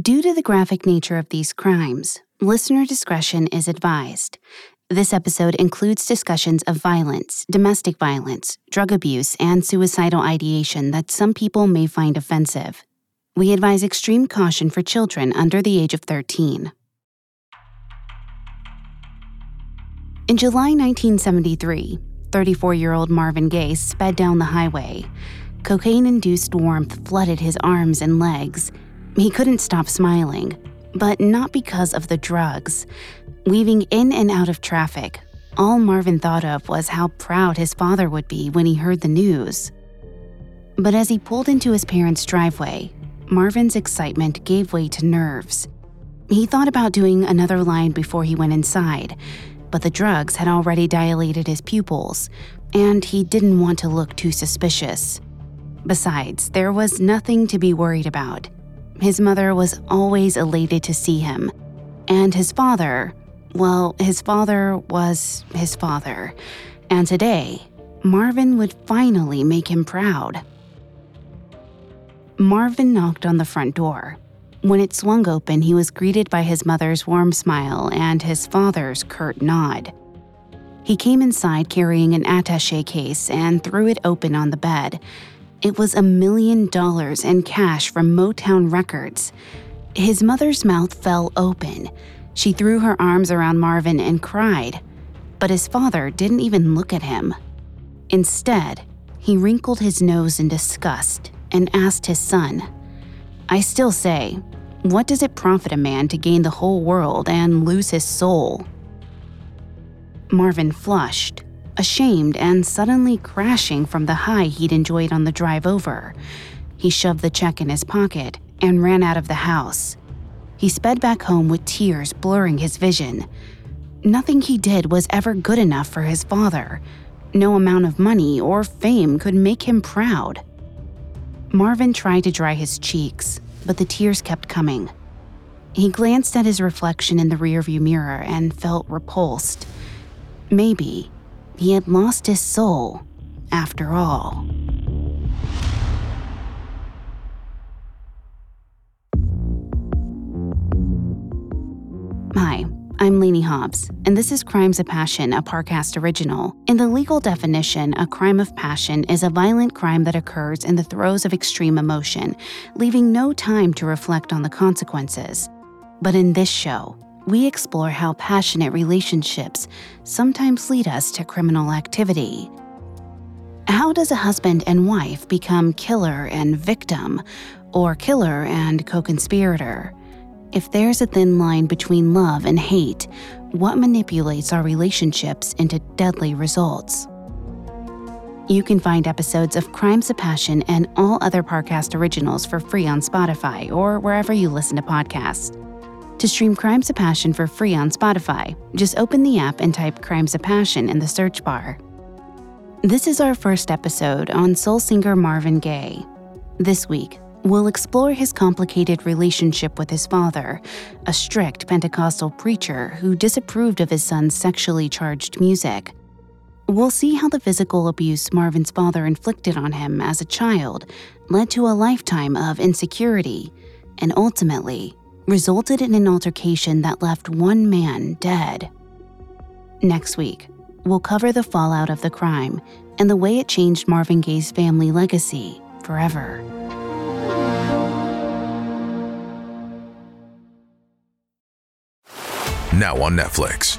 Due to the graphic nature of these crimes, listener discretion is advised. This episode includes discussions of violence, domestic violence, drug abuse, and suicidal ideation that some people may find offensive. We advise extreme caution for children under the age of 13. In July 1973, 34 year old Marvin Gaye sped down the highway. Cocaine induced warmth flooded his arms and legs he couldn't stop smiling, but not because of the drugs. Weaving in and out of traffic, all Marvin thought of was how proud his father would be when he heard the news. But as he pulled into his parents' driveway, Marvin's excitement gave way to nerves. He thought about doing another line before he went inside, but the drugs had already dilated his pupils, and he didn't want to look too suspicious. Besides, there was nothing to be worried about. His mother was always elated to see him. And his father, well, his father was his father. And today, Marvin would finally make him proud. Marvin knocked on the front door. When it swung open, he was greeted by his mother's warm smile and his father's curt nod. He came inside carrying an attache case and threw it open on the bed, it was a million dollars in cash from Motown Records. His mother's mouth fell open. She threw her arms around Marvin and cried, but his father didn't even look at him. Instead, he wrinkled his nose in disgust and asked his son, I still say, what does it profit a man to gain the whole world and lose his soul? Marvin flushed ashamed and suddenly crashing from the high he'd enjoyed on the drive over. He shoved the check in his pocket and ran out of the house. He sped back home with tears blurring his vision. Nothing he did was ever good enough for his father. No amount of money or fame could make him proud. Marvin tried to dry his cheeks, but the tears kept coming. He glanced at his reflection in the rearview mirror and felt repulsed. Maybe he had lost his soul, after all. Hi, I'm Lainey Hobbs, and this is Crimes of Passion, a Parcast original. In the legal definition, a crime of passion is a violent crime that occurs in the throes of extreme emotion, leaving no time to reflect on the consequences. But in this show, we explore how passionate relationships sometimes lead us to criminal activity. How does a husband and wife become killer and victim, or killer and co conspirator? If there's a thin line between love and hate, what manipulates our relationships into deadly results? You can find episodes of Crimes of Passion and all other Parcast originals for free on Spotify or wherever you listen to podcasts. To stream Crimes of Passion for free on Spotify, just open the app and type Crimes of Passion in the search bar. This is our first episode on soul singer Marvin Gaye. This week, we'll explore his complicated relationship with his father, a strict Pentecostal preacher who disapproved of his son's sexually charged music. We'll see how the physical abuse Marvin's father inflicted on him as a child led to a lifetime of insecurity and ultimately resulted in an altercation that left one man dead. Next week, we'll cover the fallout of the crime and the way it changed Marvin Gaye's family legacy forever. Now on Netflix,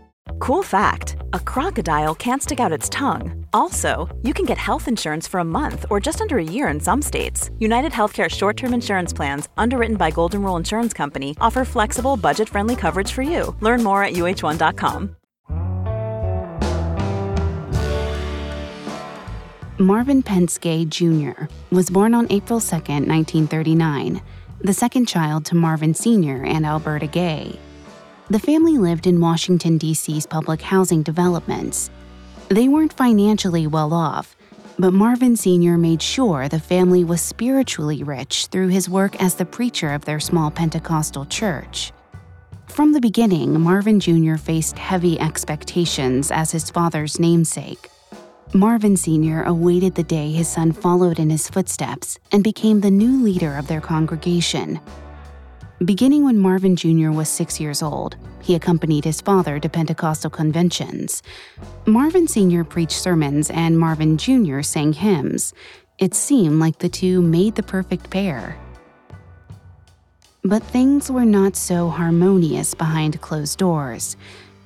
Cool fact a crocodile can't stick out its tongue. Also, you can get health insurance for a month or just under a year in some states. United Healthcare short term insurance plans, underwritten by Golden Rule Insurance Company, offer flexible, budget friendly coverage for you. Learn more at uh1.com. Marvin Pentz Jr. was born on April 2, 1939, the second child to Marvin Sr. and Alberta Gay. The family lived in Washington, D.C.'s public housing developments. They weren't financially well off, but Marvin Sr. made sure the family was spiritually rich through his work as the preacher of their small Pentecostal church. From the beginning, Marvin Jr. faced heavy expectations as his father's namesake. Marvin Sr. awaited the day his son followed in his footsteps and became the new leader of their congregation. Beginning when Marvin Jr. was six years old, he accompanied his father to Pentecostal conventions. Marvin Sr. preached sermons and Marvin Jr. sang hymns. It seemed like the two made the perfect pair. But things were not so harmonious behind closed doors.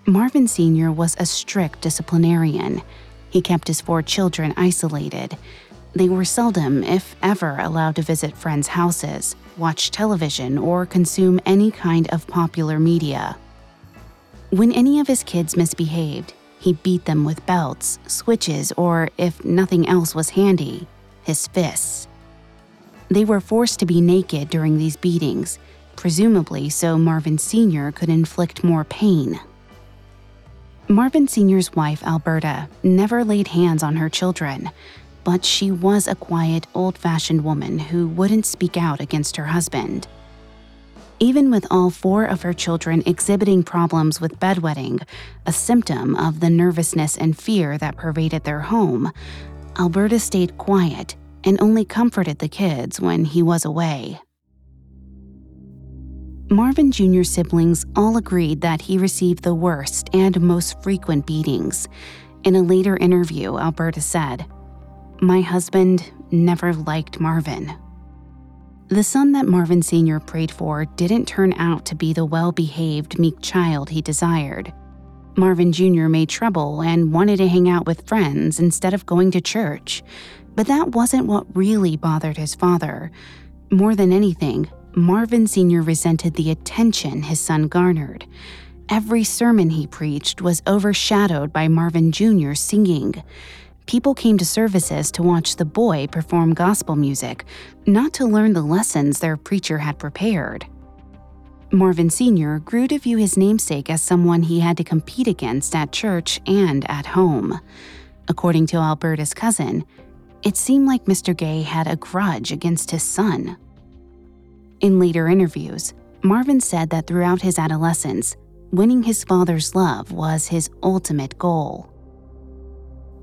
Marvin Sr. was a strict disciplinarian. He kept his four children isolated. They were seldom, if ever, allowed to visit friends' houses, watch television, or consume any kind of popular media. When any of his kids misbehaved, he beat them with belts, switches, or, if nothing else was handy, his fists. They were forced to be naked during these beatings, presumably so Marvin Sr. could inflict more pain. Marvin Sr.'s wife, Alberta, never laid hands on her children, but she was a quiet, old fashioned woman who wouldn't speak out against her husband. Even with all four of her children exhibiting problems with bedwetting, a symptom of the nervousness and fear that pervaded their home, Alberta stayed quiet and only comforted the kids when he was away. Marvin Jr.'s siblings all agreed that he received the worst and most frequent beatings. In a later interview, Alberta said, My husband never liked Marvin. The son that Marvin Sr. prayed for didn't turn out to be the well behaved, meek child he desired. Marvin Jr. made trouble and wanted to hang out with friends instead of going to church. But that wasn't what really bothered his father. More than anything, Marvin Sr. resented the attention his son garnered. Every sermon he preached was overshadowed by Marvin Jr. singing. People came to services to watch the boy perform gospel music, not to learn the lessons their preacher had prepared. Marvin Sr. grew to view his namesake as someone he had to compete against at church and at home. According to Alberta's cousin, it seemed like Mr. Gay had a grudge against his son. In later interviews, Marvin said that throughout his adolescence, winning his father's love was his ultimate goal.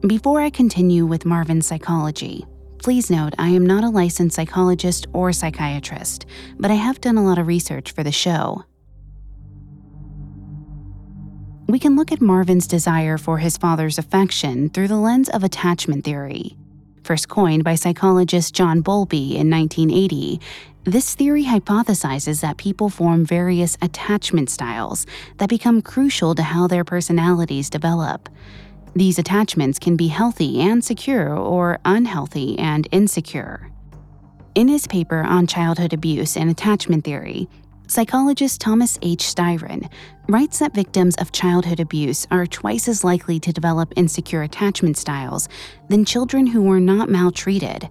Before I continue with Marvin's psychology, please note I am not a licensed psychologist or psychiatrist, but I have done a lot of research for the show. We can look at Marvin's desire for his father's affection through the lens of attachment theory. First coined by psychologist John Bowlby in 1980, this theory hypothesizes that people form various attachment styles that become crucial to how their personalities develop. These attachments can be healthy and secure or unhealthy and insecure. In his paper on childhood abuse and attachment theory, psychologist Thomas H. Styron writes that victims of childhood abuse are twice as likely to develop insecure attachment styles than children who were not maltreated.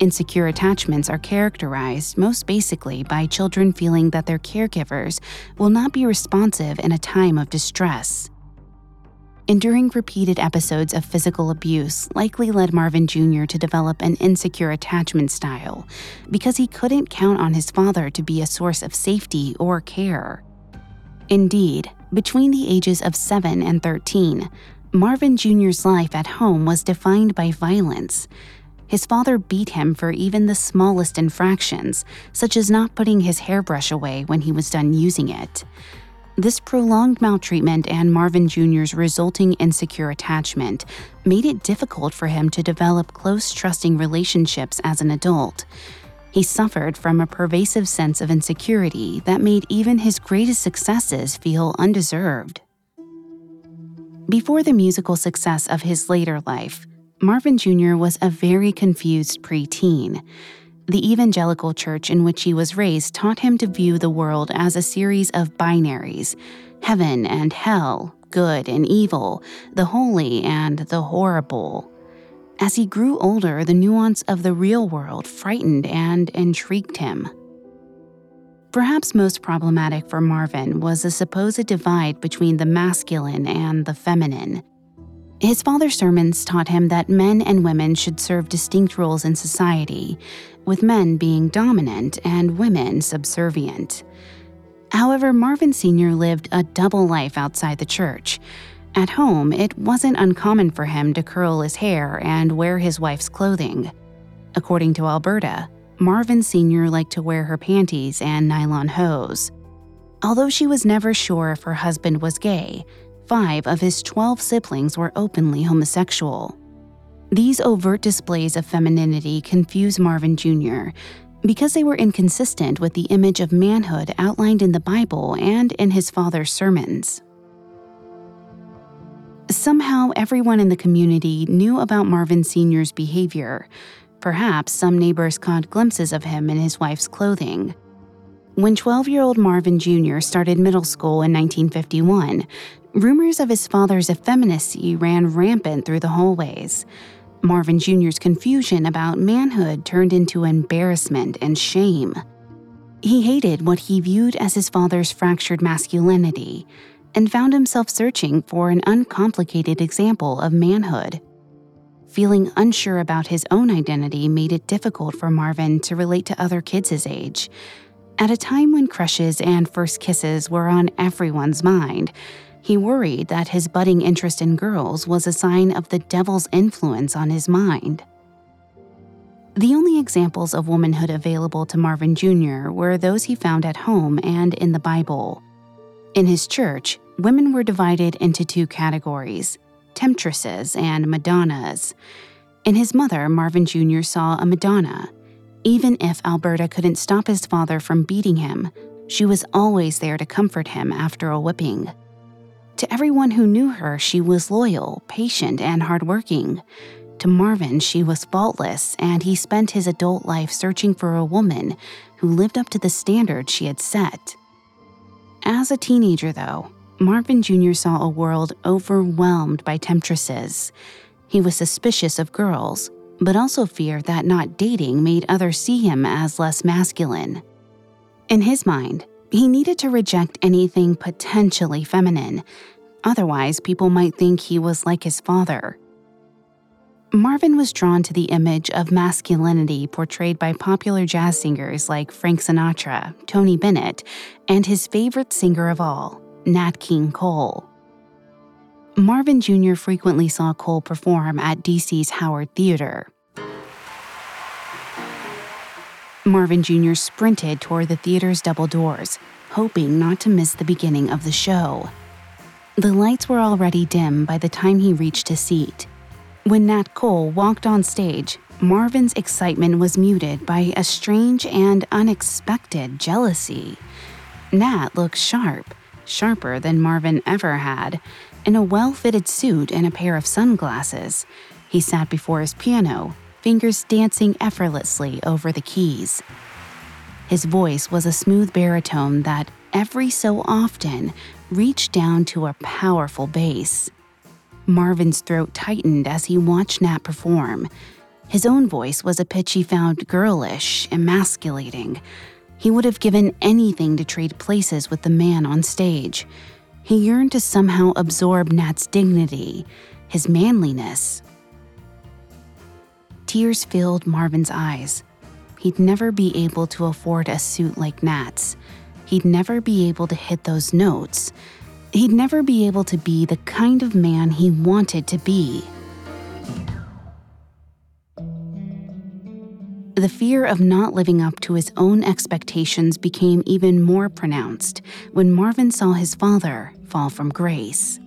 Insecure attachments are characterized most basically by children feeling that their caregivers will not be responsive in a time of distress. Enduring repeated episodes of physical abuse likely led Marvin Jr. to develop an insecure attachment style because he couldn't count on his father to be a source of safety or care. Indeed, between the ages of 7 and 13, Marvin Jr.'s life at home was defined by violence. His father beat him for even the smallest infractions, such as not putting his hairbrush away when he was done using it. This prolonged maltreatment and Marvin Jr.'s resulting insecure attachment made it difficult for him to develop close, trusting relationships as an adult. He suffered from a pervasive sense of insecurity that made even his greatest successes feel undeserved. Before the musical success of his later life, Marvin Jr. was a very confused preteen. The evangelical church in which he was raised taught him to view the world as a series of binaries heaven and hell, good and evil, the holy and the horrible. As he grew older, the nuance of the real world frightened and intrigued him. Perhaps most problematic for Marvin was the supposed divide between the masculine and the feminine. His father's sermons taught him that men and women should serve distinct roles in society, with men being dominant and women subservient. However, Marvin Sr. lived a double life outside the church. At home, it wasn't uncommon for him to curl his hair and wear his wife's clothing. According to Alberta, Marvin Sr. liked to wear her panties and nylon hose. Although she was never sure if her husband was gay, five of his 12 siblings were openly homosexual. These overt displays of femininity confuse Marvin Jr. because they were inconsistent with the image of manhood outlined in the Bible and in his father's sermons. Somehow, everyone in the community knew about Marvin Sr.'s behavior. Perhaps some neighbors caught glimpses of him in his wife's clothing. When 12 year old Marvin Jr. started middle school in 1951, rumors of his father's effeminacy ran rampant through the hallways. Marvin Jr.'s confusion about manhood turned into embarrassment and shame. He hated what he viewed as his father's fractured masculinity and found himself searching for an uncomplicated example of manhood. Feeling unsure about his own identity made it difficult for Marvin to relate to other kids his age. At a time when crushes and first kisses were on everyone's mind, he worried that his budding interest in girls was a sign of the devil's influence on his mind. The only examples of womanhood available to Marvin Jr. were those he found at home and in the Bible. In his church, women were divided into two categories temptresses and Madonnas. In his mother, Marvin Jr. saw a Madonna. Even if Alberta couldn't stop his father from beating him, she was always there to comfort him after a whipping. To everyone who knew her, she was loyal, patient, and hardworking. To Marvin, she was faultless, and he spent his adult life searching for a woman who lived up to the standard she had set. As a teenager, though, Marvin Jr. saw a world overwhelmed by temptresses. He was suspicious of girls, but also feared that not dating made others see him as less masculine. In his mind, he needed to reject anything potentially feminine, otherwise, people might think he was like his father. Marvin was drawn to the image of masculinity portrayed by popular jazz singers like Frank Sinatra, Tony Bennett, and his favorite singer of all, Nat King Cole. Marvin Jr. frequently saw Cole perform at DC's Howard Theater. Marvin Jr. sprinted toward the theater's double doors, hoping not to miss the beginning of the show. The lights were already dim by the time he reached his seat. When Nat Cole walked on stage, Marvin's excitement was muted by a strange and unexpected jealousy. Nat looked sharp, sharper than Marvin ever had, in a well fitted suit and a pair of sunglasses. He sat before his piano, fingers dancing effortlessly over the keys. His voice was a smooth baritone that, every so often, reached down to a powerful bass. Marvin's throat tightened as he watched Nat perform. His own voice was a pitch he found girlish, emasculating. He would have given anything to trade places with the man on stage. He yearned to somehow absorb Nat's dignity, his manliness, Tears filled Marvin's eyes. He'd never be able to afford a suit like Nat's. He'd never be able to hit those notes. He'd never be able to be the kind of man he wanted to be. The fear of not living up to his own expectations became even more pronounced when Marvin saw his father fall from grace.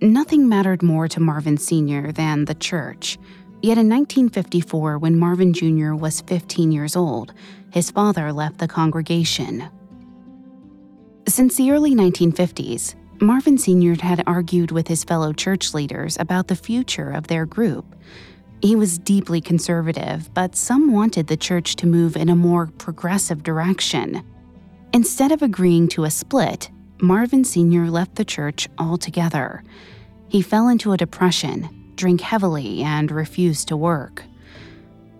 Nothing mattered more to Marvin Sr. than the church Yet in 1954, when Marvin Jr. was 15 years old, his father left the congregation. Since the early 1950s, Marvin Sr. had argued with his fellow church leaders about the future of their group. He was deeply conservative, but some wanted the church to move in a more progressive direction. Instead of agreeing to a split, Marvin Sr. left the church altogether. He fell into a depression, drank heavily, and refused to work.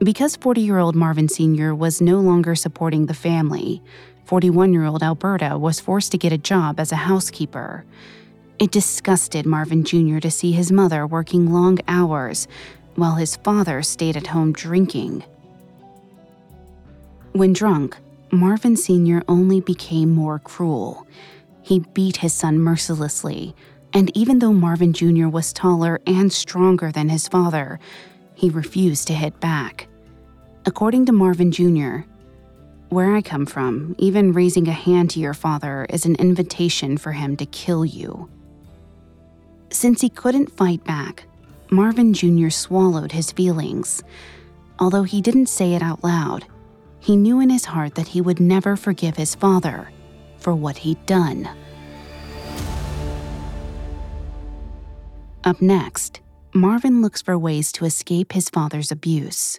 Because 40 year old Marvin Sr. was no longer supporting the family, 41 year old Alberta was forced to get a job as a housekeeper. It disgusted Marvin Jr. to see his mother working long hours while his father stayed at home drinking. When drunk, Marvin Sr. only became more cruel. He beat his son mercilessly, and even though Marvin Jr. was taller and stronger than his father, he refused to hit back. According to Marvin Jr., where I come from, even raising a hand to your father is an invitation for him to kill you. Since he couldn't fight back, Marvin Jr. swallowed his feelings. Although he didn't say it out loud, he knew in his heart that he would never forgive his father for what he'd done. Up next, Marvin looks for ways to escape his father's abuse.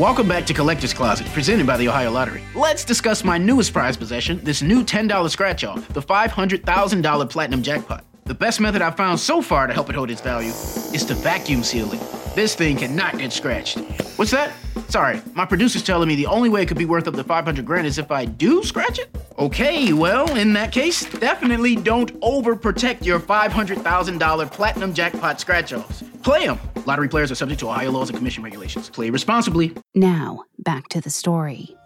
Welcome back to Collector's Closet, presented by the Ohio Lottery. Let's discuss my newest prize possession, this new $10 scratch off, the $500,000 Platinum Jackpot. The best method I've found so far to help it hold its value is to vacuum seal it. This thing cannot get scratched. What's that? Sorry, my producer's telling me the only way it could be worth up to 500 grand is if I do scratch it? Okay, well, in that case, definitely don't overprotect your $500,000 platinum jackpot scratch offs. Play them. Lottery players are subject to Ohio laws and commission regulations. Play responsibly. Now, back to the story.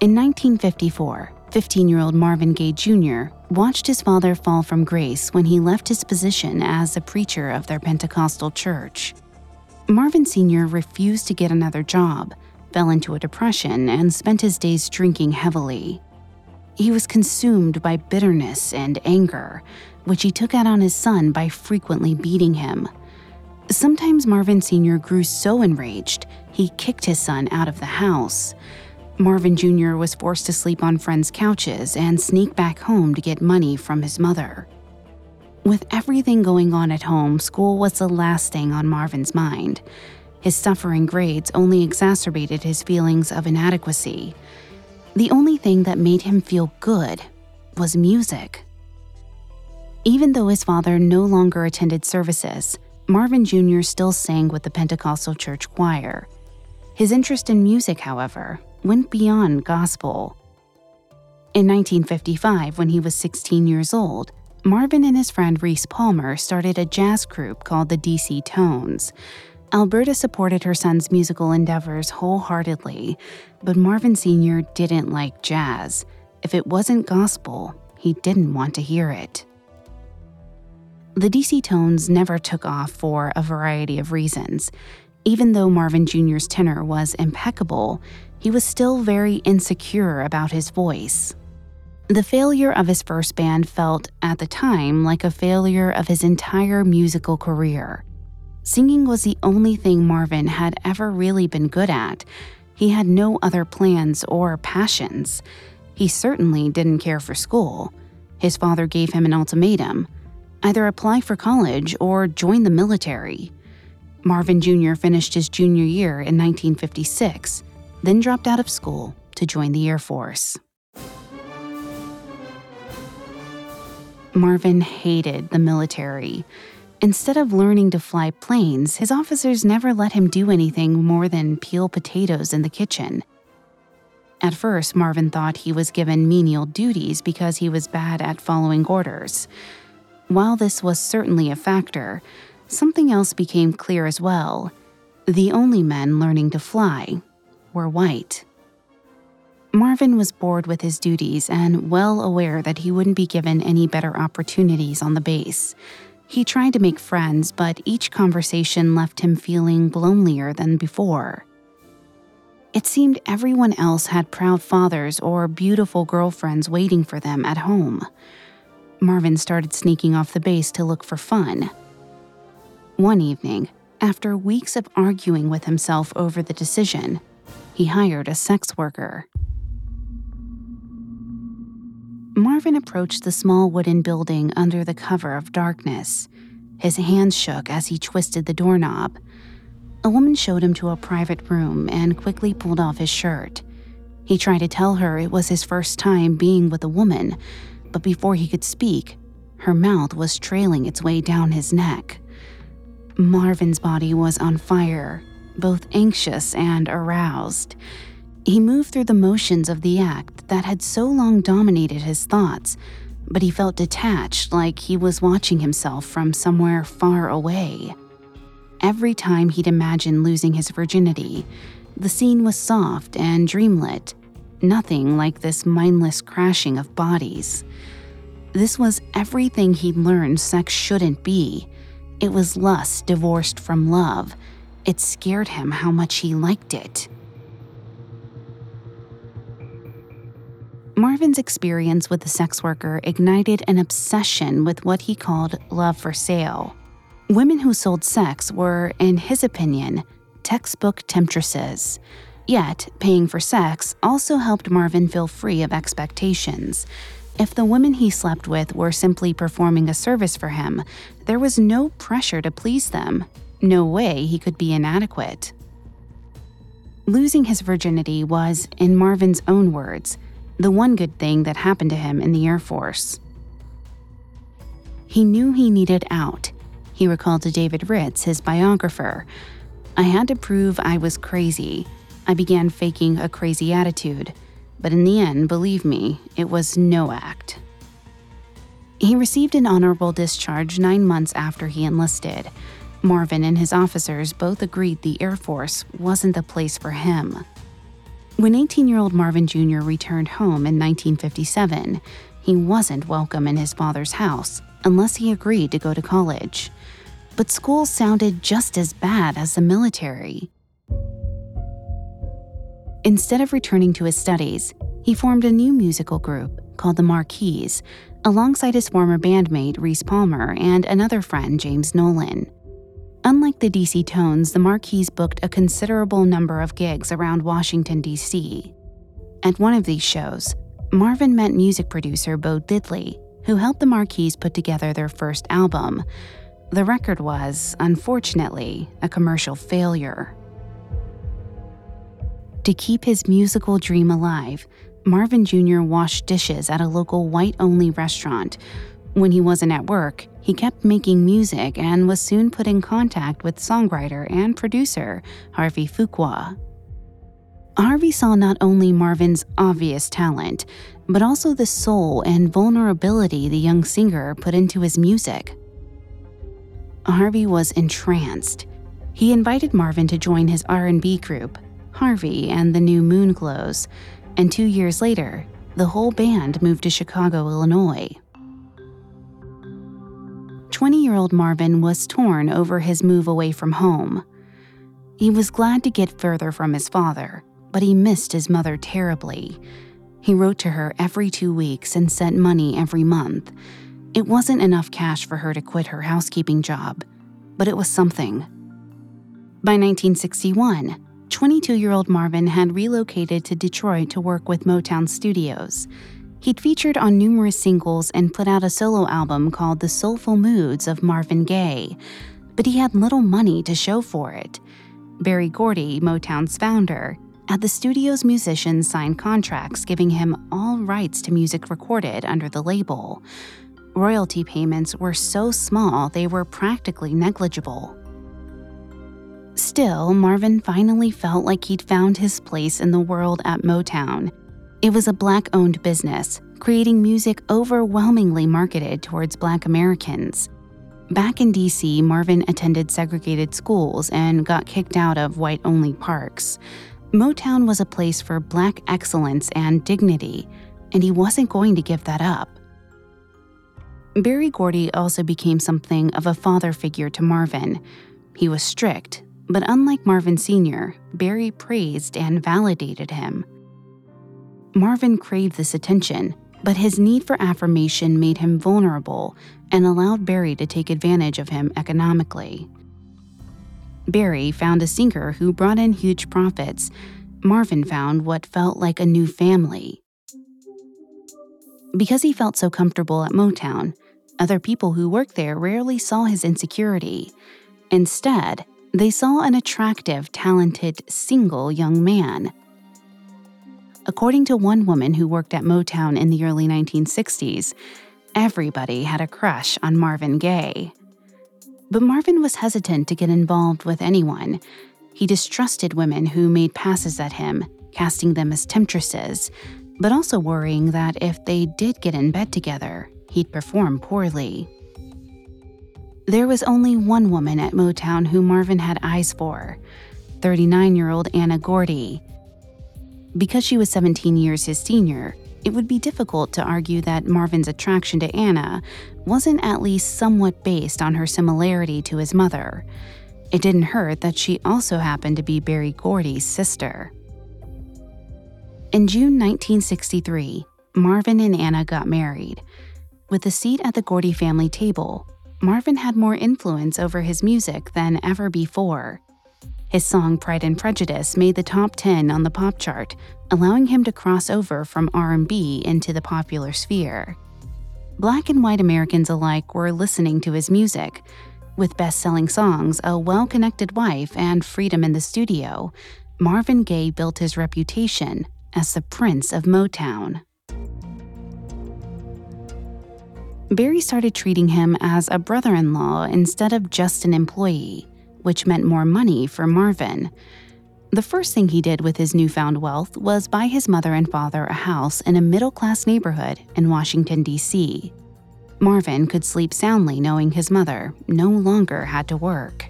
In 1954, 15 year old Marvin Gaye Jr. watched his father fall from grace when he left his position as a preacher of their Pentecostal church. Marvin Sr. refused to get another job, fell into a depression, and spent his days drinking heavily. He was consumed by bitterness and anger, which he took out on his son by frequently beating him. Sometimes Marvin Sr. grew so enraged, he kicked his son out of the house. Marvin Jr. was forced to sleep on friends' couches and sneak back home to get money from his mother. With everything going on at home, school was the last thing on Marvin's mind. His suffering grades only exacerbated his feelings of inadequacy. The only thing that made him feel good was music. Even though his father no longer attended services, Marvin Jr. still sang with the Pentecostal church choir. His interest in music, however, went beyond gospel. In 1955, when he was 16 years old, Marvin and his friend Reese Palmer started a jazz group called the DC Tones. Alberta supported her son's musical endeavors wholeheartedly, but Marvin Sr. didn't like jazz. If it wasn't gospel, he didn't want to hear it. The DC Tones never took off for a variety of reasons. Even though Marvin Jr.'s tenor was impeccable, he was still very insecure about his voice. The failure of his first band felt, at the time, like a failure of his entire musical career. Singing was the only thing Marvin had ever really been good at. He had no other plans or passions. He certainly didn't care for school. His father gave him an ultimatum either apply for college or join the military. Marvin Jr. finished his junior year in 1956 then dropped out of school to join the Air Force. Marvin hated the military. Instead of learning to fly planes, his officers never let him do anything more than peel potatoes in the kitchen. At first, Marvin thought he was given menial duties because he was bad at following orders. While this was certainly a factor, Something else became clear as well. The only men learning to fly were white. Marvin was bored with his duties and well aware that he wouldn't be given any better opportunities on the base. He tried to make friends, but each conversation left him feeling lonelier than before. It seemed everyone else had proud fathers or beautiful girlfriends waiting for them at home. Marvin started sneaking off the base to look for fun. One evening, after weeks of arguing with himself over the decision, he hired a sex worker. Marvin approached the small wooden building under the cover of darkness. His hands shook as he twisted the doorknob. A woman showed him to a private room and quickly pulled off his shirt. He tried to tell her it was his first time being with a woman, but before he could speak, her mouth was trailing its way down his neck. Marvin's body was on fire, both anxious and aroused. He moved through the motions of the act that had so long dominated his thoughts, but he felt detached like he was watching himself from somewhere far away. Every time he'd imagine losing his virginity, the scene was soft and dreamlit, nothing like this mindless crashing of bodies. This was everything he'd learned sex shouldn't be. It was lust divorced from love. It scared him how much he liked it. Marvin's experience with the sex worker ignited an obsession with what he called love for sale. Women who sold sex were, in his opinion, textbook temptresses. Yet, paying for sex also helped Marvin feel free of expectations. If the women he slept with were simply performing a service for him, there was no pressure to please them. No way he could be inadequate. Losing his virginity was, in Marvin's own words, the one good thing that happened to him in the Air Force. He knew he needed out. He recalled to David Ritz, his biographer I had to prove I was crazy. I began faking a crazy attitude, but in the end, believe me, it was no act. He received an honorable discharge nine months after he enlisted. Marvin and his officers both agreed the Air Force wasn't the place for him. When 18 year old Marvin Jr. returned home in 1957, he wasn't welcome in his father's house unless he agreed to go to college. But school sounded just as bad as the military. Instead of returning to his studies, he formed a new musical group called the Marquees alongside his former bandmate Reese Palmer and another friend, James Nolan. Unlike the DC Tones, the Marquees booked a considerable number of gigs around Washington, D.C. At one of these shows, Marvin met music producer Bo Diddley, who helped the Marquees put together their first album. The record was, unfortunately, a commercial failure. To keep his musical dream alive, Marvin Jr. washed dishes at a local white only restaurant. When he wasn't at work, he kept making music and was soon put in contact with songwriter and producer Harvey Fuqua. Harvey saw not only Marvin's obvious talent, but also the soul and vulnerability the young singer put into his music. Harvey was entranced. He invited Marvin to join his R&B group, Harvey and the New Moonglows, and 2 years later, the whole band moved to Chicago, Illinois. 20 year old Marvin was torn over his move away from home. He was glad to get further from his father, but he missed his mother terribly. He wrote to her every two weeks and sent money every month. It wasn't enough cash for her to quit her housekeeping job, but it was something. By 1961, 22 year old Marvin had relocated to Detroit to work with Motown Studios. He'd featured on numerous singles and put out a solo album called The Soulful Moods of Marvin Gaye, but he had little money to show for it. Berry Gordy, Motown's founder, had the studio's musicians sign contracts giving him all rights to music recorded under the label. Royalty payments were so small they were practically negligible. Still, Marvin finally felt like he'd found his place in the world at Motown it was a black owned business, creating music overwhelmingly marketed towards black Americans. Back in DC, Marvin attended segregated schools and got kicked out of white only parks. Motown was a place for black excellence and dignity, and he wasn't going to give that up. Berry Gordy also became something of a father figure to Marvin. He was strict, but unlike Marvin Sr., Berry praised and validated him. Marvin craved this attention, but his need for affirmation made him vulnerable and allowed Berry to take advantage of him economically. Berry found a singer who brought in huge profits. Marvin found what felt like a new family. Because he felt so comfortable at Motown, other people who worked there rarely saw his insecurity. Instead, they saw an attractive, talented, single young man. According to one woman who worked at Motown in the early 1960s, everybody had a crush on Marvin Gaye. But Marvin was hesitant to get involved with anyone. He distrusted women who made passes at him, casting them as temptresses, but also worrying that if they did get in bed together, he'd perform poorly. There was only one woman at Motown who Marvin had eyes for 39 year old Anna Gordy. Because she was 17 years his senior, it would be difficult to argue that Marvin's attraction to Anna wasn't at least somewhat based on her similarity to his mother. It didn't hurt that she also happened to be Berry Gordy's sister. In June 1963, Marvin and Anna got married. With a seat at the Gordy family table, Marvin had more influence over his music than ever before. His song Pride and Prejudice made the top 10 on the pop chart, allowing him to cross over from R&B into the popular sphere. Black and white Americans alike were listening to his music. With best-selling songs, A Well-Connected Wife and Freedom in the Studio, Marvin Gaye built his reputation as the Prince of Motown. Berry started treating him as a brother in law instead of just an employee which meant more money for Marvin. The first thing he did with his newfound wealth was buy his mother and father a house in a middle class neighborhood in Washington, D.C. Marvin could sleep soundly knowing his mother no longer had to work.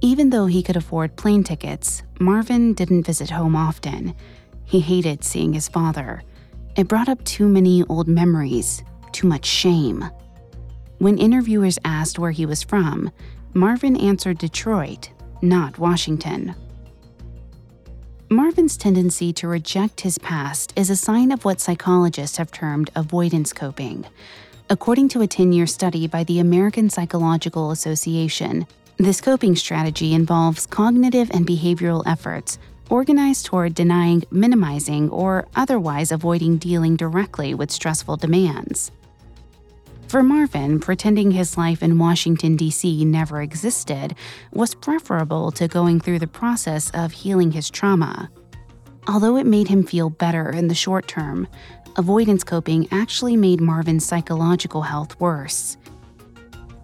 Even though he could afford plane tickets, Marvin didn't visit home often. He hated seeing his father. It brought up too many old memories, too much shame. When interviewers asked where he was from, Marvin answered Detroit, not Washington. Marvin's tendency to reject his past is a sign of what psychologists have termed avoidance coping. According to a 10 year study by the American Psychological Association, this coping strategy involves cognitive and behavioral efforts organized toward denying, minimizing, or otherwise avoiding dealing directly with stressful demands. For Marvin, pretending his life in Washington, D.C. never existed was preferable to going through the process of healing his trauma. Although it made him feel better in the short term, avoidance coping actually made Marvin's psychological health worse.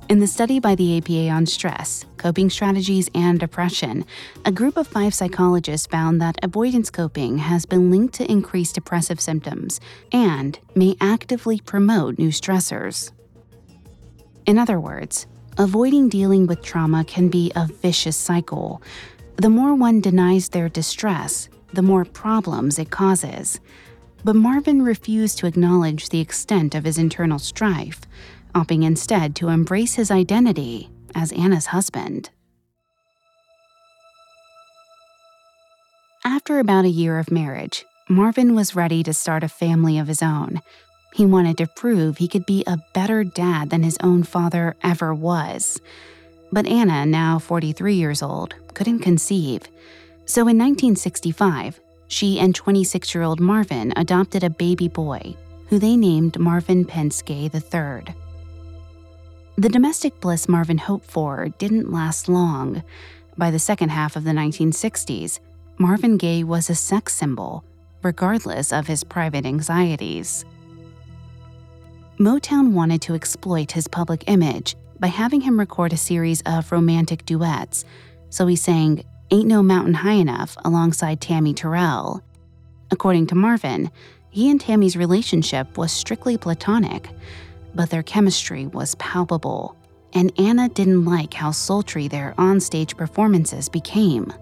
In the study by the APA on stress, coping strategies, and depression, a group of five psychologists found that avoidance coping has been linked to increased depressive symptoms and may actively promote new stressors. In other words, avoiding dealing with trauma can be a vicious cycle. The more one denies their distress, the more problems it causes. But Marvin refused to acknowledge the extent of his internal strife, opting instead to embrace his identity as Anna's husband. After about a year of marriage, Marvin was ready to start a family of his own, he wanted to prove he could be a better dad than his own father ever was. But Anna, now 43 years old, couldn't conceive. So in 1965, she and 26 year old Marvin adopted a baby boy, who they named Marvin Gay III. The domestic bliss Marvin hoped for didn't last long. By the second half of the 1960s, Marvin Gaye was a sex symbol, regardless of his private anxieties. Motown wanted to exploit his public image by having him record a series of romantic duets, so he sang Ain't No Mountain High Enough alongside Tammy Terrell. According to Marvin, he and Tammy's relationship was strictly platonic, but their chemistry was palpable. and Anna didn't like how sultry their onstage performances became.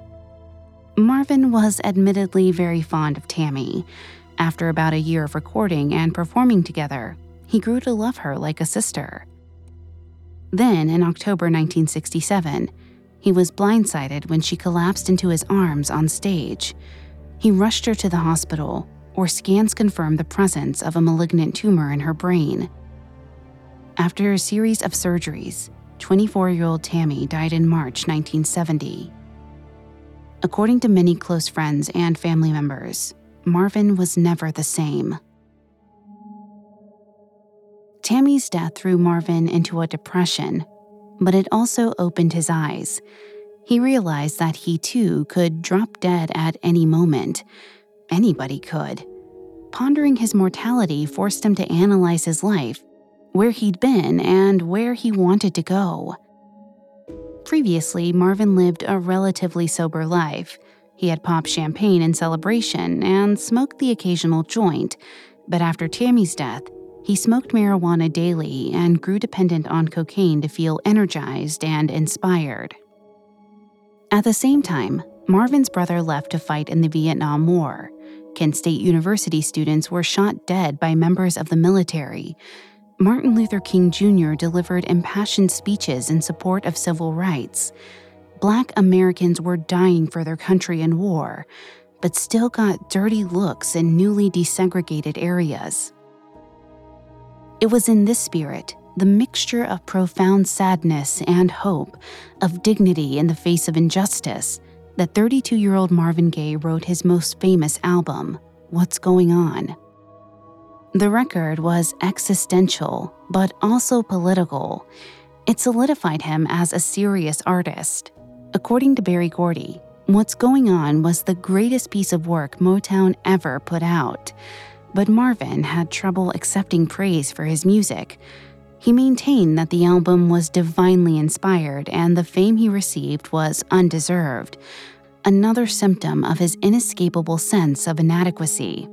Marvin was admittedly very fond of Tammy. After about a year of recording and performing together, he grew to love her like a sister. Then, in October 1967, he was blindsided when she collapsed into his arms on stage. He rushed her to the hospital, where scans confirmed the presence of a malignant tumor in her brain. After a series of surgeries, 24 year old Tammy died in March 1970. According to many close friends and family members, Marvin was never the same. Tammi's death threw Marvin into a depression, but it also opened his eyes. He realized that he too could drop dead at any moment. Anybody could. Pondering his mortality forced him to analyze his life, where he'd been, and where he wanted to go. Previously, Marvin lived a relatively sober life. He had popped champagne in celebration and smoked the occasional joint, but after Tammi's death, he smoked marijuana daily and grew dependent on cocaine to feel energized and inspired. At the same time, Marvin's brother left to fight in the Vietnam War. Kent State University students were shot dead by members of the military. Martin Luther King Jr. delivered impassioned speeches in support of civil rights. Black Americans were dying for their country in war, but still got dirty looks in newly desegregated areas. It was in this spirit, the mixture of profound sadness and hope, of dignity in the face of injustice, that 32 year old Marvin Gaye wrote his most famous album, What's Going On. The record was existential, but also political. It solidified him as a serious artist. According to Berry Gordy, What's Going On was the greatest piece of work Motown ever put out. But Marvin had trouble accepting praise for his music. He maintained that the album was divinely inspired and the fame he received was undeserved, another symptom of his inescapable sense of inadequacy.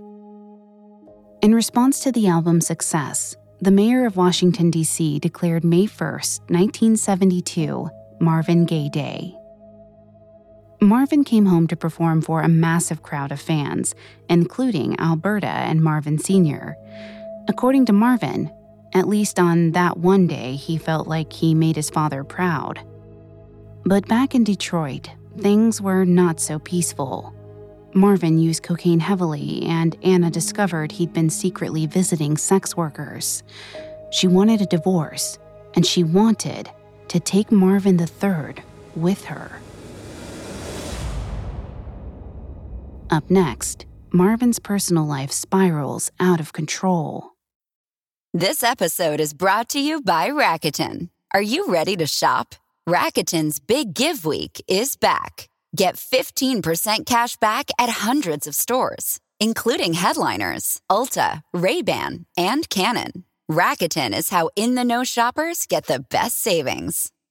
In response to the album's success, the mayor of Washington, D.C. declared May 1, 1972, Marvin Gaye Day. Marvin came home to perform for a massive crowd of fans, including Alberta and Marvin Sr. According to Marvin, at least on that one day, he felt like he made his father proud. But back in Detroit, things were not so peaceful. Marvin used cocaine heavily, and Anna discovered he'd been secretly visiting sex workers. She wanted a divorce, and she wanted to take Marvin III with her. Up next, Marvin's personal life spirals out of control. This episode is brought to you by Rakuten. Are you ready to shop? Rakuten's Big Give Week is back. Get 15% cash back at hundreds of stores, including headliners, Ulta, Ray-Ban, and Canon. Rakuten is how in-the-know shoppers get the best savings.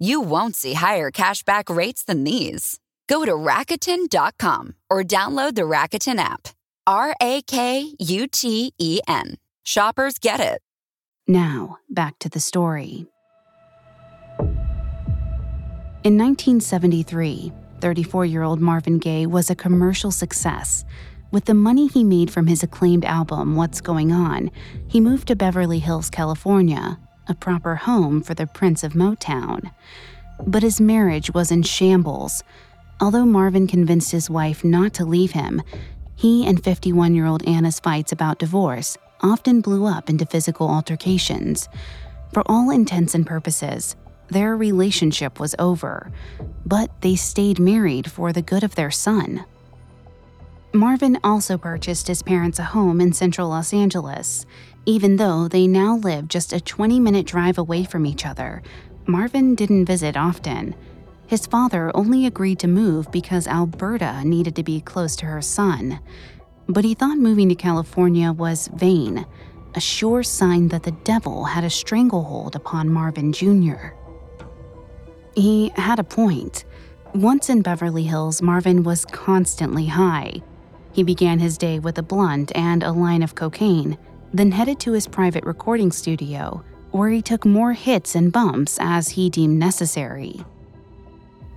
you won't see higher cashback rates than these. Go to Rakuten.com or download the Rakuten app. R A K U T E N. Shoppers get it. Now, back to the story. In 1973, 34 year old Marvin Gaye was a commercial success. With the money he made from his acclaimed album, What's Going On, he moved to Beverly Hills, California, a proper home for the Prince of Motown. But his marriage was in shambles. Although Marvin convinced his wife not to leave him, he and 51 year old Anna's fights about divorce often blew up into physical altercations. For all intents and purposes, their relationship was over, but they stayed married for the good of their son. Marvin also purchased his parents a home in central Los Angeles even though they now live just a 20 minute drive away from each other, Marvin didn't visit often. His father only agreed to move because Alberta needed to be close to her son. But he thought moving to California was vain, a sure sign that the devil had a stranglehold upon Marvin Jr. He had a point. Once in Beverly Hills, Marvin was constantly high. He began his day with a blunt and a line of cocaine, then headed to his private recording studio, where he took more hits and bumps as he deemed necessary.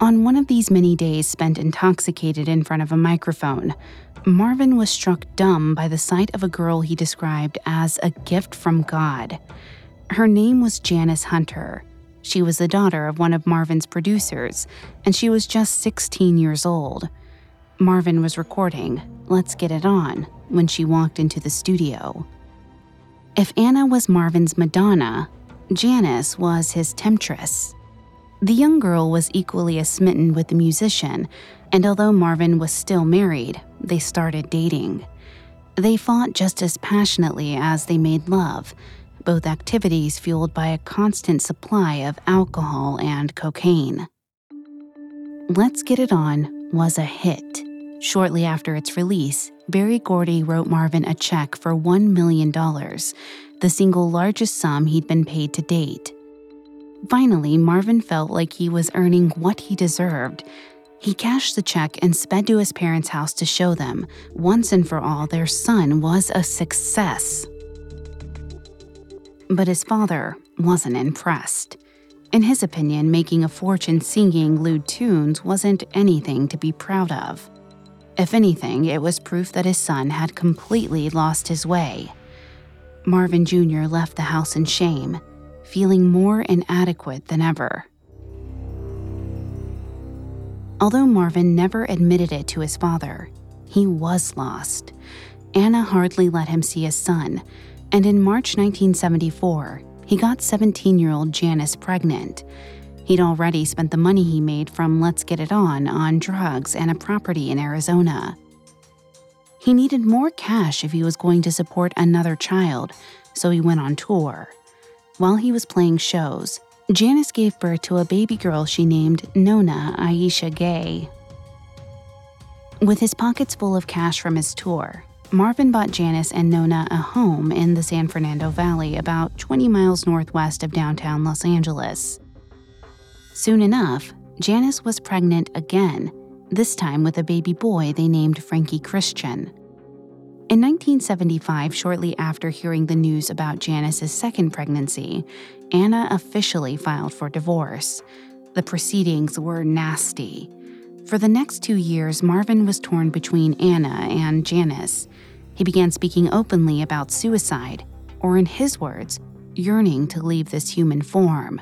On one of these many days spent intoxicated in front of a microphone, Marvin was struck dumb by the sight of a girl he described as a gift from God. Her name was Janice Hunter. She was the daughter of one of Marvin's producers, and she was just 16 years old. Marvin was recording Let's Get It On when she walked into the studio. If Anna was Marvin's Madonna, Janice was his temptress. The young girl was equally as smitten with the musician, and although Marvin was still married, they started dating. They fought just as passionately as they made love, both activities fueled by a constant supply of alcohol and cocaine. Let's Get It On was a hit. Shortly after its release, Berry Gordy wrote Marvin a check for $1 million, the single largest sum he'd been paid to date. Finally, Marvin felt like he was earning what he deserved. He cashed the check and sped to his parents' house to show them, once and for all, their son was a success. But his father wasn't impressed. In his opinion, making a fortune singing lewd tunes wasn't anything to be proud of. If anything, it was proof that his son had completely lost his way. Marvin Jr. left the house in shame, feeling more inadequate than ever. Although Marvin never admitted it to his father, he was lost. Anna hardly let him see his son, and in March 1974, he got 17 year old Janice pregnant He'd already spent the money he made from Let's Get It On on drugs and a property in Arizona. He needed more cash if he was going to support another child, so he went on tour. While he was playing shows, Janice gave birth to a baby girl she named Nona Aisha Gay. With his pockets full of cash from his tour, Marvin bought Janice and Nona a home in the San Fernando Valley, about 20 miles northwest of downtown Los Angeles. Soon enough, Janice was pregnant again, this time with a baby boy they named Frankie Christian. In 1975, shortly after hearing the news about Janice's second pregnancy, Anna officially filed for divorce. The proceedings were nasty. For the next two years, Marvin was torn between Anna and Janice. He began speaking openly about suicide, or in his words, yearning to leave this human form.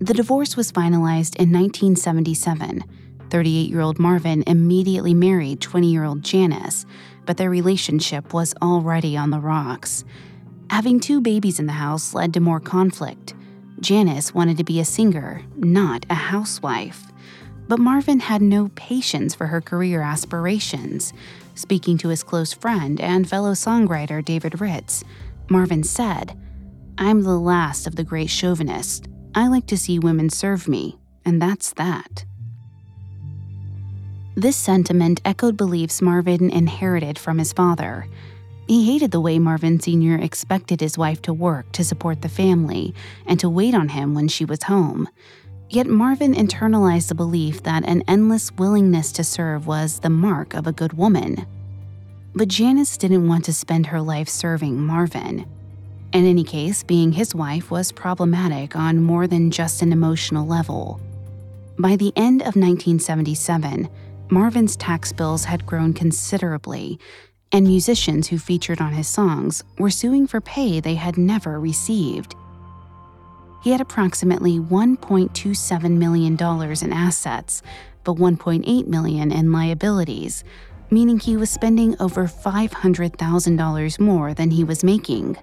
The divorce was finalized in 1977. 38 year old Marvin immediately married 20 year old Janice, but their relationship was already on the rocks. Having two babies in the house led to more conflict. Janice wanted to be a singer, not a housewife. But Marvin had no patience for her career aspirations. Speaking to his close friend and fellow songwriter David Ritz, Marvin said, I'm the last of the great chauvinists. I like to see women serve me, and that's that. This sentiment echoed beliefs Marvin inherited from his father. He hated the way Marvin Sr. expected his wife to work to support the family and to wait on him when she was home. Yet Marvin internalized the belief that an endless willingness to serve was the mark of a good woman. But Janice didn't want to spend her life serving Marvin. In any case, being his wife was problematic on more than just an emotional level. By the end of 1977, Marvin's tax bills had grown considerably, and musicians who featured on his songs were suing for pay they had never received. He had approximately $1.27 million in assets, but 1.8 million in liabilities, meaning he was spending over $500,000 more than he was making.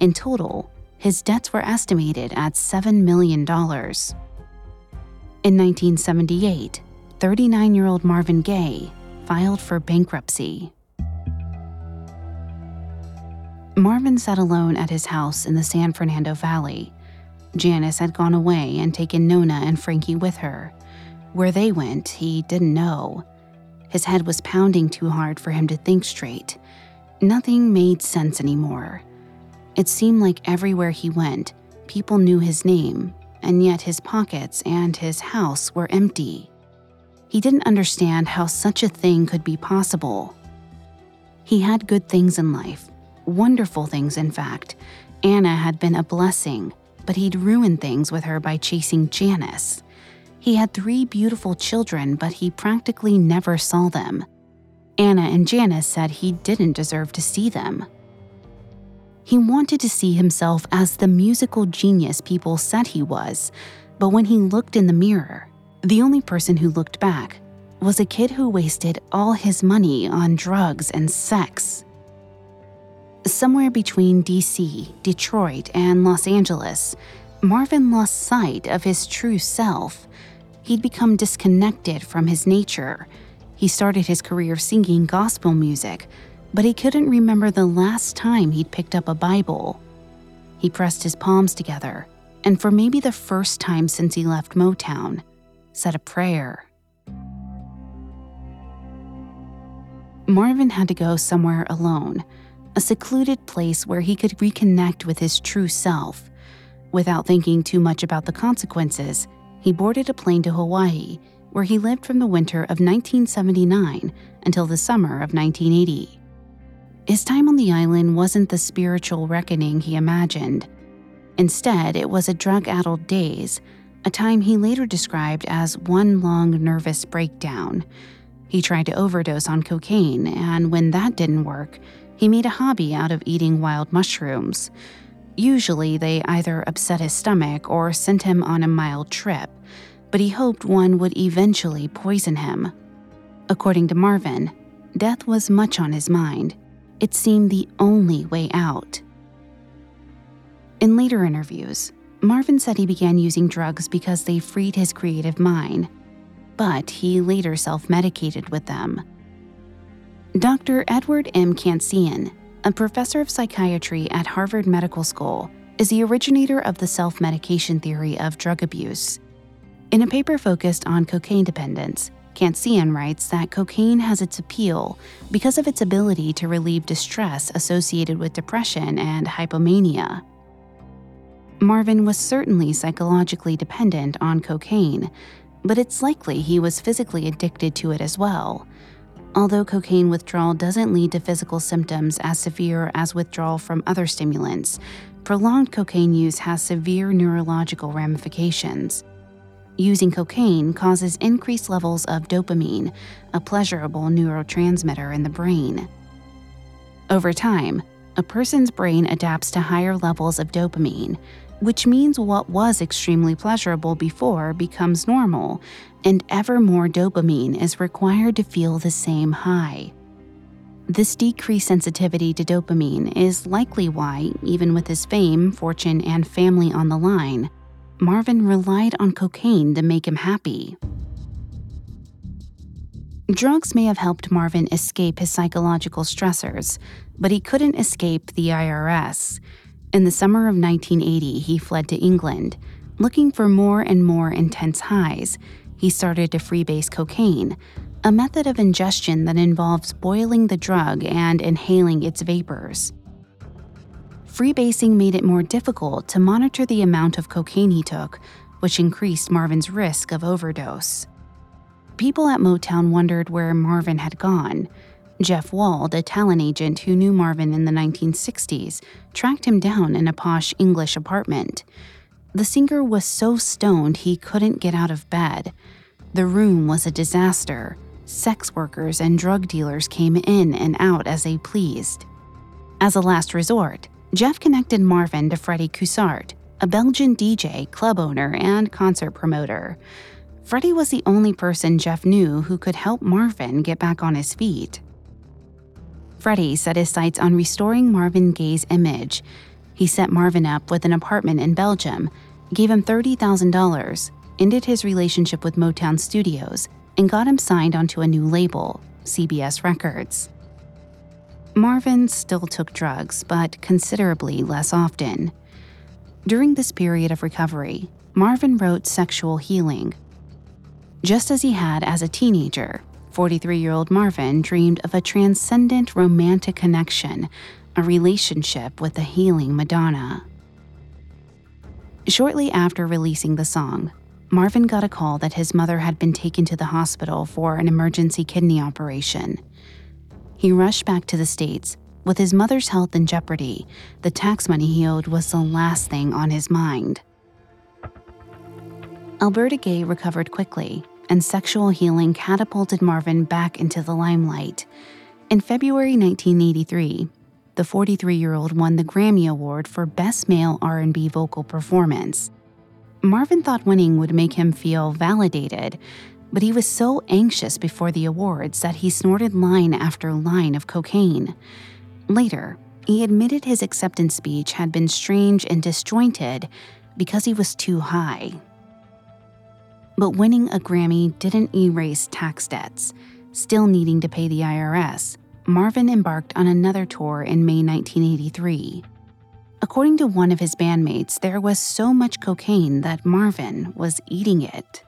In total, his debts were estimated at $7 million. In 1978, 39 year old Marvin Gaye filed for bankruptcy. Marvin sat alone at his house in the San Fernando Valley. Janice had gone away and taken Nona and Frankie with her. Where they went, he didn't know. His head was pounding too hard for him to think straight. Nothing made sense anymore. It seemed like everywhere he went, people knew his name, and yet his pockets and his house were empty. He didn't understand how such a thing could be possible. He had good things in life, wonderful things, in fact. Anna had been a blessing, but he'd ruined things with her by chasing Janice. He had three beautiful children, but he practically never saw them. Anna and Janice said he didn't deserve to see them. He wanted to see himself as the musical genius people said he was, but when he looked in the mirror, the only person who looked back was a kid who wasted all his money on drugs and sex. Somewhere between DC, Detroit, and Los Angeles, Marvin lost sight of his true self. He'd become disconnected from his nature. He started his career singing gospel music, but he couldn't remember the last time he'd picked up a Bible. He pressed his palms together, and for maybe the first time since he left Motown, said a prayer. Marvin had to go somewhere alone, a secluded place where he could reconnect with his true self. Without thinking too much about the consequences, he boarded a plane to Hawaii, where he lived from the winter of 1979 until the summer of 1980. His time on the island wasn't the spiritual reckoning he imagined. Instead, it was a drug addled daze, a time he later described as one long nervous breakdown. He tried to overdose on cocaine, and when that didn't work, he made a hobby out of eating wild mushrooms. Usually, they either upset his stomach or sent him on a mild trip, but he hoped one would eventually poison him. According to Marvin, death was much on his mind it seemed the only way out. In later interviews, Marvin said he began using drugs because they freed his creative mind, but he later self medicated with them. Dr. Edward M. Khantzian, a professor of psychiatry at Harvard Medical School, is the originator of the self medication theory of drug abuse. In a paper focused on cocaine dependence, Khantzian writes that cocaine has its appeal because of its ability to relieve distress associated with depression and hypomania. Marvin was certainly psychologically dependent on cocaine, but it's likely he was physically addicted to it as well. Although cocaine withdrawal doesn't lead to physical symptoms as severe as withdrawal from other stimulants, prolonged cocaine use has severe neurological ramifications. Using cocaine causes increased levels of dopamine, a pleasurable neurotransmitter in the brain. Over time, a person's brain adapts to higher levels of dopamine, which means what was extremely pleasurable before becomes normal, and ever more dopamine is required to feel the same high. This decreased sensitivity to dopamine is likely why, even with his fame, fortune, and family on the line, Marvin relied on cocaine to make him happy. Drugs may have helped Marvin escape his psychological stressors, but he couldn't escape the IRS. In the summer of 1980, he fled to England. Looking for more and more intense highs, he started to freebase cocaine, a method of ingestion that involves boiling the drug and inhaling its vapors freebasing made it more difficult to monitor the amount of cocaine he took, which increased Marvin's risk of overdose. People at Motown wondered where Marvin had gone. Jeff Wald, a talent agent who knew Marvin in the 1960s, tracked him down in a posh English apartment. The singer was so stoned he couldn't get out of bed. The room was a disaster. Sex workers and drug dealers came in and out as they pleased. As a last resort, Jeff connected Marvin to Freddie Cousaert, a Belgian DJ, club owner, and concert promoter. Freddie was the only person Jeff knew who could help Marvin get back on his feet. Freddie set his sights on restoring Marvin Gaye's image. He set Marvin up with an apartment in Belgium, gave him $30,000, ended his relationship with Motown Studios, and got him signed onto a new label, CBS Records. Marvin still took drugs, but considerably less often. During this period of recovery, Marvin wrote Sexual Healing. Just as he had as a teenager, 43 year old Marvin dreamed of a transcendent romantic connection, a relationship with the healing Madonna. Shortly after releasing the song, Marvin got a call that his mother had been taken to the hospital for an emergency kidney operation. He rushed back to the States. With his mother's health in jeopardy, the tax money he owed was the last thing on his mind. Alberta Gay recovered quickly, and sexual healing catapulted Marvin back into the limelight. In February 1983, the 43-year-old won the Grammy Award for Best Male R&B Vocal Performance. Marvin thought winning would make him feel validated, but he was so anxious before the awards that he snorted line after line of cocaine. Later, he admitted his acceptance speech had been strange and disjointed because he was too high. But winning a Grammy didn't erase tax debts. Still needing to pay the IRS, Marvin embarked on another tour in May 1983. According to one of his bandmates, there was so much cocaine that Marvin was eating it.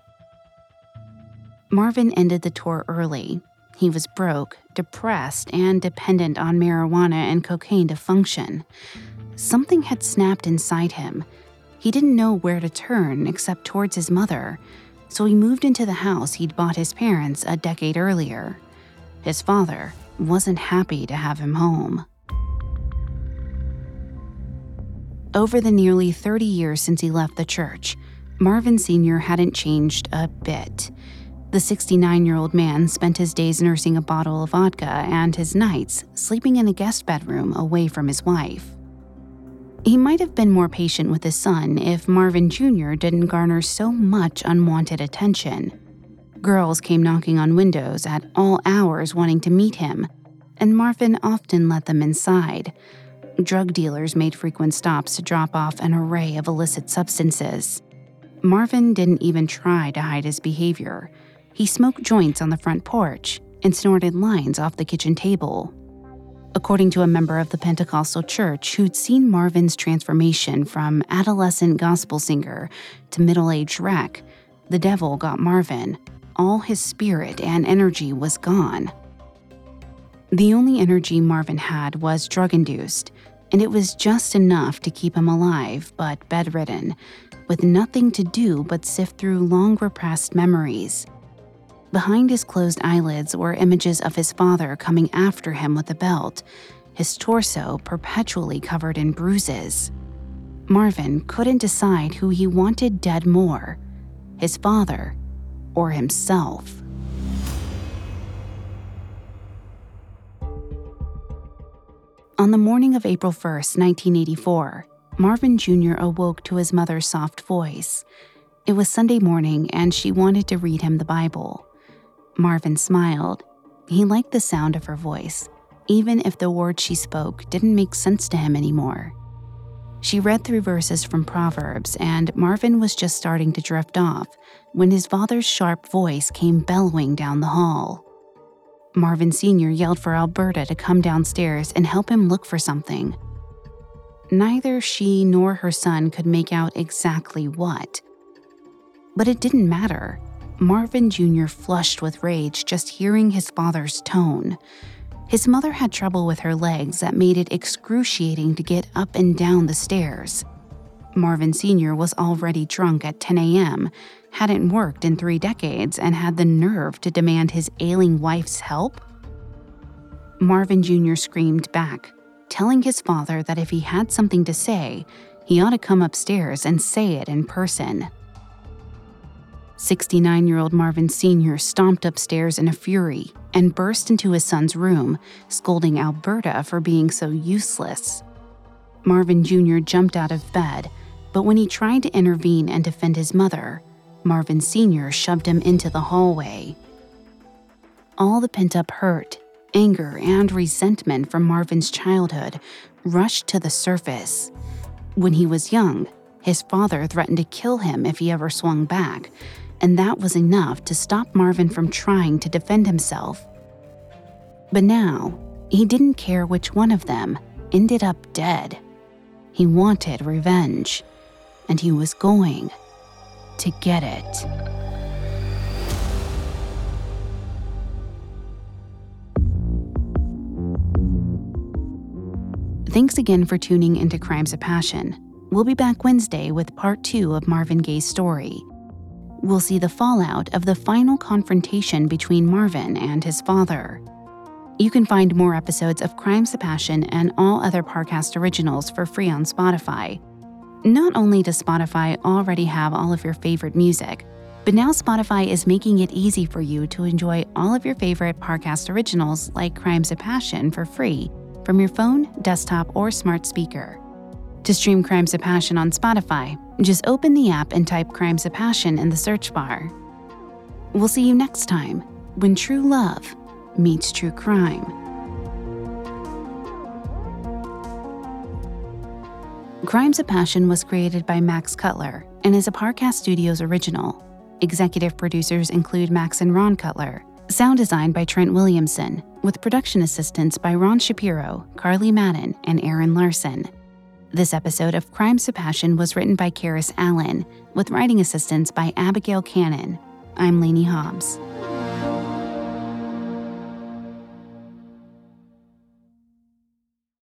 Marvin ended the tour early. He was broke, depressed, and dependent on marijuana and cocaine to function. Something had snapped inside him. He didn't know where to turn except towards his mother, so he moved into the house he'd bought his parents a decade earlier. His father wasn't happy to have him home. Over the nearly 30 years since he left the church, Marvin Sr. hadn't changed a bit. The 69 year old man spent his days nursing a bottle of vodka and his nights sleeping in a guest bedroom away from his wife. He might have been more patient with his son if Marvin Jr. didn't garner so much unwanted attention. Girls came knocking on windows at all hours wanting to meet him, and Marvin often let them inside, drug dealers made frequent stops to drop off an array of illicit substances. Marvin didn't even try to hide his behavior. He smoked joints on the front porch and snorted lines off the kitchen table. According to a member of the Pentecostal church who'd seen Marvin's transformation from adolescent gospel singer to middle aged wreck, the devil got Marvin. All his spirit and energy was gone. The only energy Marvin had was drug induced, and it was just enough to keep him alive but bedridden, with nothing to do but sift through long repressed memories. Behind his closed eyelids were images of his father coming after him with a belt, his torso perpetually covered in bruises. Marvin couldn't decide who he wanted dead more his father or himself. On the morning of April 1st, 1984, Marvin Jr. awoke to his mother's soft voice. It was Sunday morning, and she wanted to read him the Bible. Marvin smiled. He liked the sound of her voice, even if the words she spoke didn't make sense to him anymore. She read through verses from Proverbs, and Marvin was just starting to drift off when his father's sharp voice came bellowing down the hall. Marvin Sr. yelled for Alberta to come downstairs and help him look for something. Neither she nor her son could make out exactly what. But it didn't matter. Marvin Jr. flushed with rage just hearing his father's tone. His mother had trouble with her legs that made it excruciating to get up and down the stairs. Marvin Sr. was already drunk at 10 a.m., hadn't worked in three decades, and had the nerve to demand his ailing wife's help? Marvin Jr. screamed back, telling his father that if he had something to say, he ought to come upstairs and say it in person. 69 year old Marvin Sr. stomped upstairs in a fury and burst into his son's room, scolding Alberta for being so useless. Marvin Jr. jumped out of bed, but when he tried to intervene and defend his mother, Marvin Sr. shoved him into the hallway. All the pent up hurt, anger, and resentment from Marvin's childhood rushed to the surface. When he was young, his father threatened to kill him if he ever swung back, and that was enough to stop Marvin from trying to defend himself. But now, he didn't care which one of them ended up dead. He wanted revenge. and he was going to get it. Thanks again for tuning into Crimes of Passion. We'll be back Wednesday with part two of Marvin Gaye's story. We'll see the fallout of the final confrontation between Marvin and his father. You can find more episodes of Crimes of Passion and all other Parcast originals for free on Spotify. Not only does Spotify already have all of your favorite music, but now Spotify is making it easy for you to enjoy all of your favorite Parcast originals like Crimes of Passion for free from your phone, desktop, or smart speaker. To stream Crimes of Passion on Spotify, just open the app and type Crimes of Passion in the search bar. We'll see you next time when true love meets true crime. Crimes of Passion was created by Max Cutler and is a Parcast Studios original. Executive producers include Max and Ron Cutler. Sound design by Trent Williamson, with production assistance by Ron Shapiro, Carly Madden, and Aaron Larson. This episode of Crimes of Passion was written by Karis Allen, with writing assistance by Abigail Cannon. I'm Lainey Hobbs.